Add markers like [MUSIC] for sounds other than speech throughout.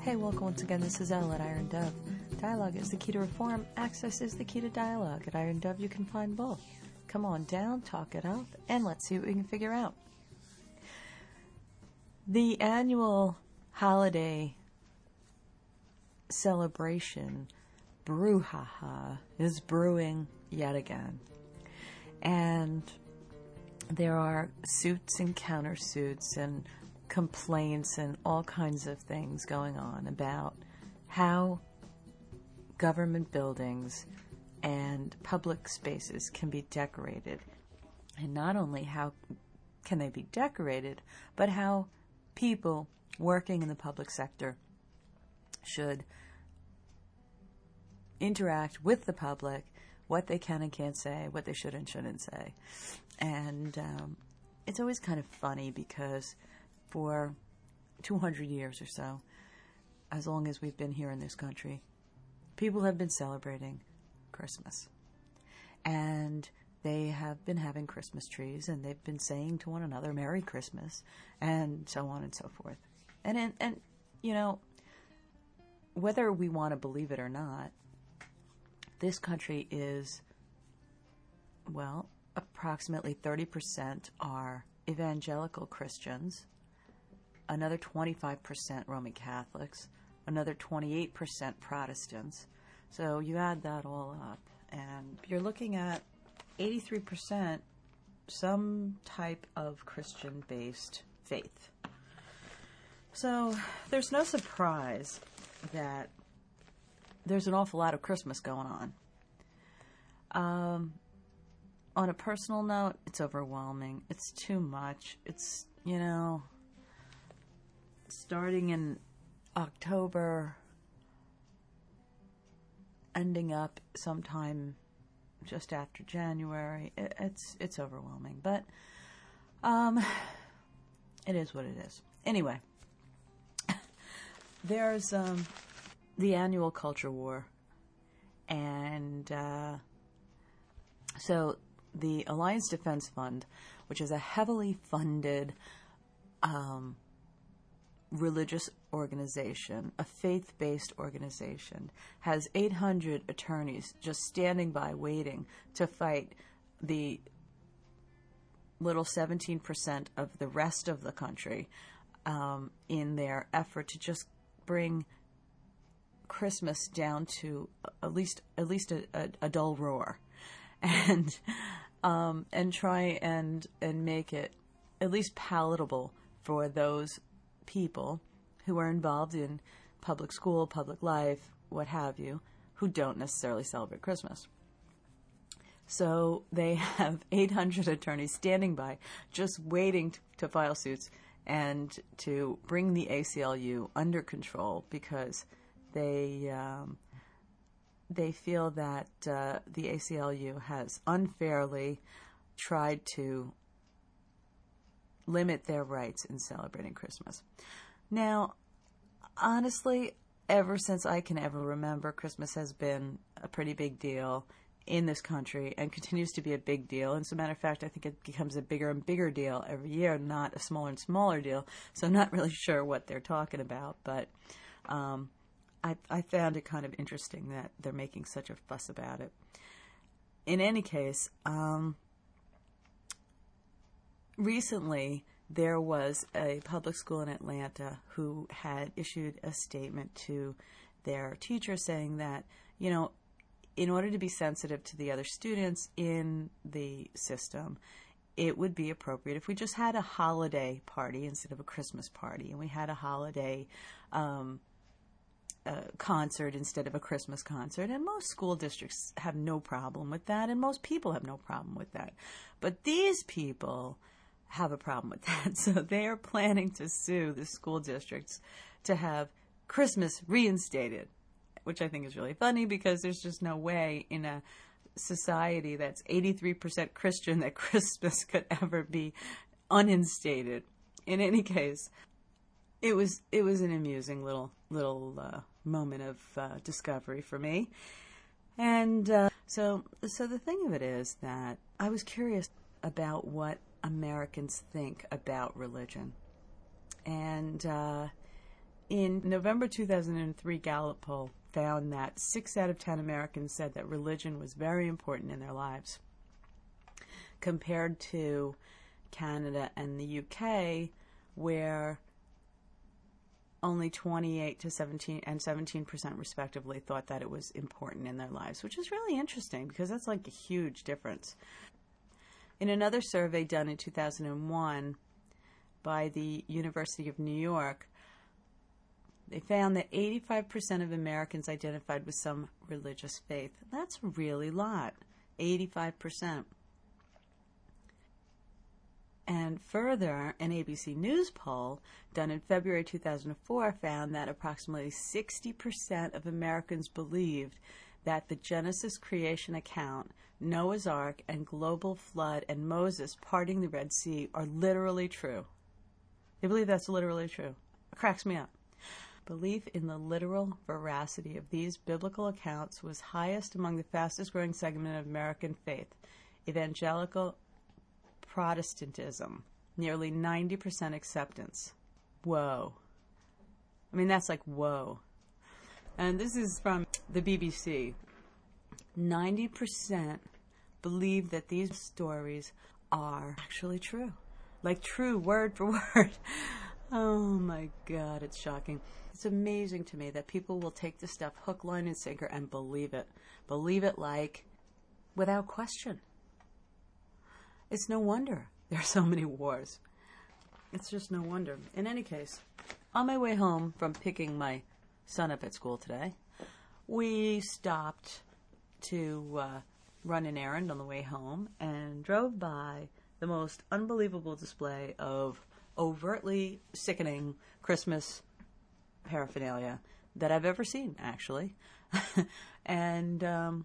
Hey, welcome once again. This is Elle at Iron Dove. Dialogue is the key to reform. Access is the key to dialogue. At Iron Dove, you can find both. Come on down, talk it up, and let's see what we can figure out. The annual holiday celebration, brouhaha, is brewing yet again. And there are suits and countersuits and complaints and all kinds of things going on about how government buildings and public spaces can be decorated. And not only how can they be decorated, but how people working in the public sector should interact with the public, what they can and can't say, what they should and shouldn't say. And um, it's always kind of funny because for 200 years or so, as long as we've been here in this country, people have been celebrating Christmas. And they have been having Christmas trees and they've been saying to one another, Merry Christmas, and so on and so forth. And, and, and you know, whether we want to believe it or not, this country is, well, approximately 30% are evangelical Christians, another 25% Roman Catholics, another 28% Protestants. So you add that all up, and you're looking at 83% some type of Christian based faith. So there's no surprise that there's an awful lot of Christmas going on. Um, on a personal note, it's overwhelming. It's too much. It's, you know, starting in October, ending up sometime just after January. It, it's it's overwhelming, but um, it is what it is. Anyway, [LAUGHS] there's um, the annual culture war, and uh, so the Alliance Defense Fund, which is a heavily funded um, religious organization, a faith based organization, has 800 attorneys just standing by waiting to fight the little 17% of the rest of the country um, in their effort to just bring Christmas down to at least at least a, a, a dull roar, [LAUGHS] and um, and try and and make it at least palatable for those people who are involved in public school, public life, what have you, who don't necessarily celebrate Christmas. So they [LAUGHS] have 800 attorneys standing by, just waiting to file suits and to bring the ACLU under control because they um, they feel that uh, the ACLU has unfairly tried to limit their rights in celebrating Christmas. Now, honestly, ever since I can ever remember, Christmas has been a pretty big deal in this country and continues to be a big deal. And as a matter of fact, I think it becomes a bigger and bigger deal every year, not a smaller and smaller deal. So I'm not [LAUGHS] really sure what they're talking about, but um, I, I found it kind of interesting that they're making such a fuss about it. In any case, um, recently there was a public school in Atlanta who had issued a statement to their teacher saying that, you know, in order to be sensitive to the other students in the system, it would be appropriate if we just had a holiday party instead of a Christmas party, and we had a holiday um, uh, concert instead of a Christmas concert. And most school districts have no problem with that, and most people have no problem with that. But these people have a problem with that. [LAUGHS] So they are planning to sue the school districts to have Christmas reinstated, which I think is really funny because there's just no way in a society that's 83% Christian that [LAUGHS] Christmas could ever be uninstated. In any case, it was it was an amusing little little uh, moment of uh, discovery for me, and uh, so so the thing of it is that I was curious about what Americans think about religion. And uh, In November 2003 Gallup poll found that 6 out of 10 Americans said that religion was very important in their lives. Compared to Canada and the UK where only 28 to 17 and 17% respectively thought that it was important in their lives, which is really interesting because that's like a huge difference. In another survey done in 2001 by the University of New York, they found that 85% of Americans identified with some religious faith. That's really a lot. 85%. And further, an ABC News poll done in February 2004 found that approximately 60% of Americans believed that the Genesis creation account, Noah's Ark, and global flood and Moses parting the Red Sea are literally true. They believe that's literally true. It cracks me up. Belief in the literal veracity of these biblical accounts was highest among the fastest growing segment of American faith, evangelical Protestantism, nearly 90% acceptance. Whoa. I mean, that's like whoa. And this is from the BBC. 90% believe that these stories are actually true. Like true, word for [LAUGHS] word. Oh my God, it's shocking. It's amazing to me that people will take this stuff hook, line, and sinker and believe it. Believe it like without question. It's no wonder there are so many wars. It's just no wonder. In any case, on my way home from picking my son up at school today, we stopped to uh, run an errand on the way home and drove by the most unbelievable display of overtly sickening Christmas paraphernalia that I've ever seen, actually. [LAUGHS] and um,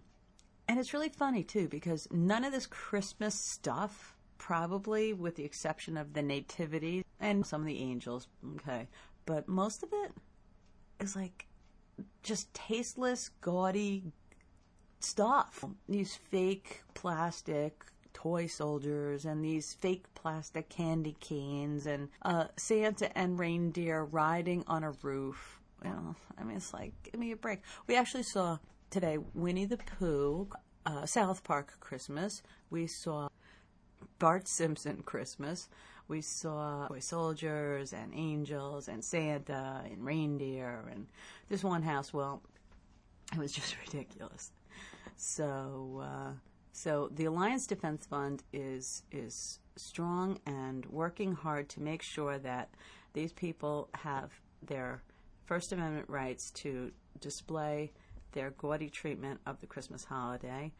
and it's really funny too because none of this Christmas stuff, probably with the exception of the nativity and some of the angels, okay, but most of it is like just tasteless, gaudy stuff. These fake plastic toy soldiers and these fake plastic candy canes and uh, Santa and reindeer riding on a roof. You know, I mean, it's like, give me a break. We actually saw today Winnie the Pooh, uh, South Park Christmas. We saw Bart Simpson Christmas. We saw toy soldiers and angels and Santa and reindeer and this one house. Well, it was [LAUGHS] just ridiculous. So, uh, so the Alliance Defense Fund is is strong and working hard to make sure that these people have their First Amendment rights to display their gaudy treatment of the Christmas holiday.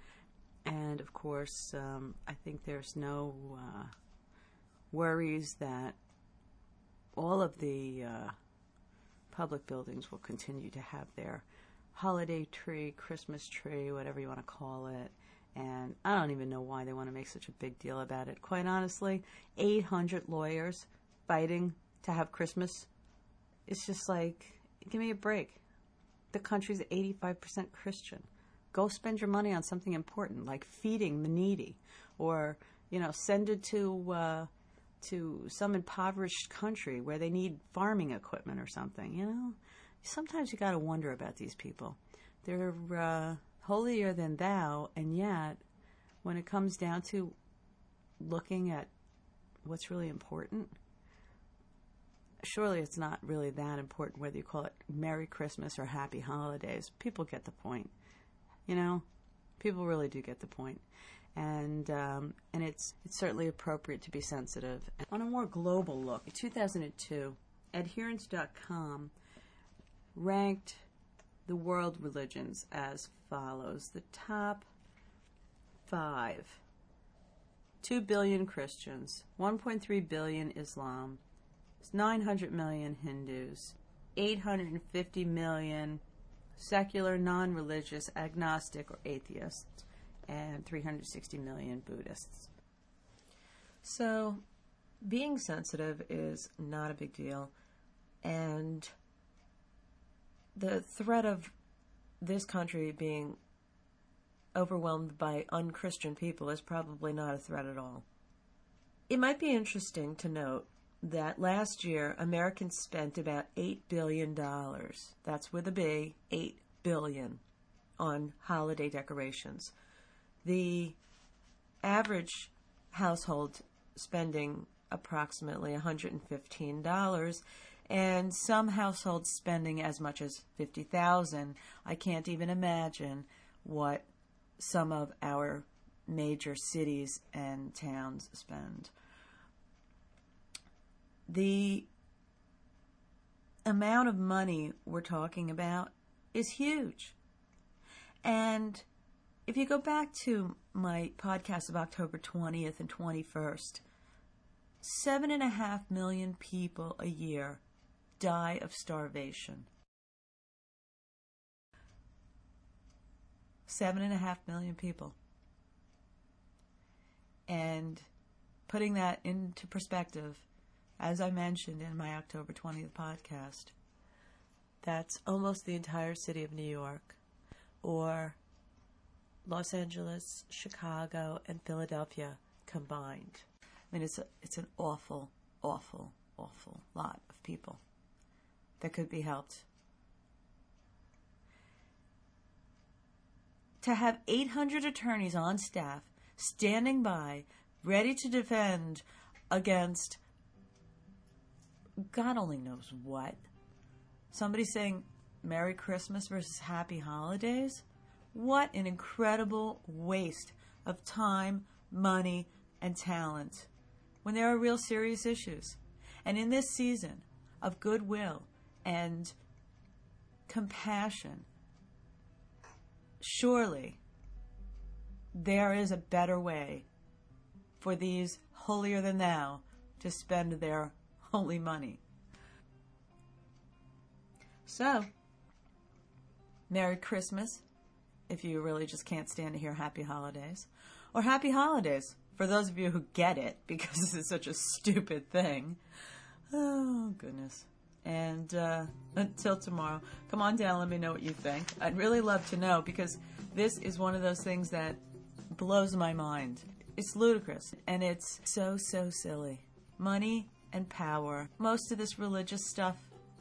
And of course, um, I think there's no uh, worries that all of the uh, public buildings will continue to have their holiday tree, Christmas tree, whatever you want to call it. And I don't even know why they want to make such a big deal about it. Quite honestly, 800 lawyers fighting to have Christmas. It's just like, give me a break the country's 85% Christian. Go spend your money on something important like feeding the needy or, you know, send it to uh, to some impoverished country where they need farming equipment or something, you know? Sometimes you got to wonder about these people. They're uh, holier than thou, and yet when it comes down to looking at what's really important, surely it's not really that important whether you call it Merry Christmas or Happy Holidays. People get the point. You know, people really do get the point. And um, and it's it's certainly appropriate to be sensitive. On a more global look, in 2002, Adherents.com ranked the world religions as follows: the top five. 2 billion Christians, 1.3 billion Islam, 900 million Hindus, 850 million secular, non religious, agnostic, or atheists, and 360 million Buddhists. So, being sensitive is not a big deal, and the threat of this country being overwhelmed by unchristian people is probably not a threat at all. It might be interesting to note that last year Americans spent about $8 billion. That's with a B, 8 billion on holiday decorations. The average household spending approximately $115 and some households spending as much as 50,000. I can't even imagine what some of our major cities and towns spend. The amount of money we're talking about is huge. And if you go back to my podcast of October 20th and 21st, seven and a half million people a year die of starvation. Seven and a half million people. And putting that into perspective, as I mentioned in my October 20th podcast, that's almost the entire city of New York, or Los Angeles, Chicago, and Philadelphia combined. I mean, it's a, it's an awful, awful, awful lot of people that could be helped. To have 800 attorneys on staff standing by, ready to defend against God only knows what. Somebody saying Merry Christmas versus Happy Holidays? What an incredible waste of time, money, and talent when there are real serious issues. And in this season of goodwill and compassion, surely there is a better way for these holier than thou to spend their holy money. So, Merry Christmas if you really just can't stand to hear Happy Holidays, or Happy Holidays for those of you who get it [LAUGHS] because this is such a stupid thing. Oh, goodness. And uh, until tomorrow, come on down, let me know what you think. I'd really love to know because this is one of those things that blows my mind. It's ludicrous and it's so, so silly. Money and power. Most of this religious stuff,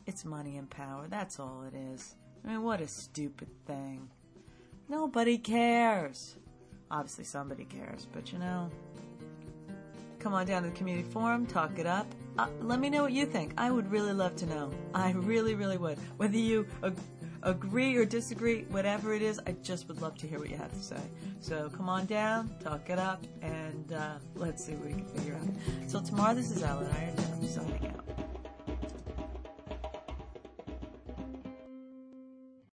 it's money and power. That's all it is. I mean, what a stupid thing. Nobody cares. Obviously, somebody cares, but you know, come on down to the community forum, talk it up. Uh, let me know what you think. I would really love to know. I really, really would. Whether you agree or disagree, whatever it is, I just would love to hear what you have to say. So come on down, talk it up, and uh, let's see what we can figure out. So tomorrow, this is Ellen Iron signing out.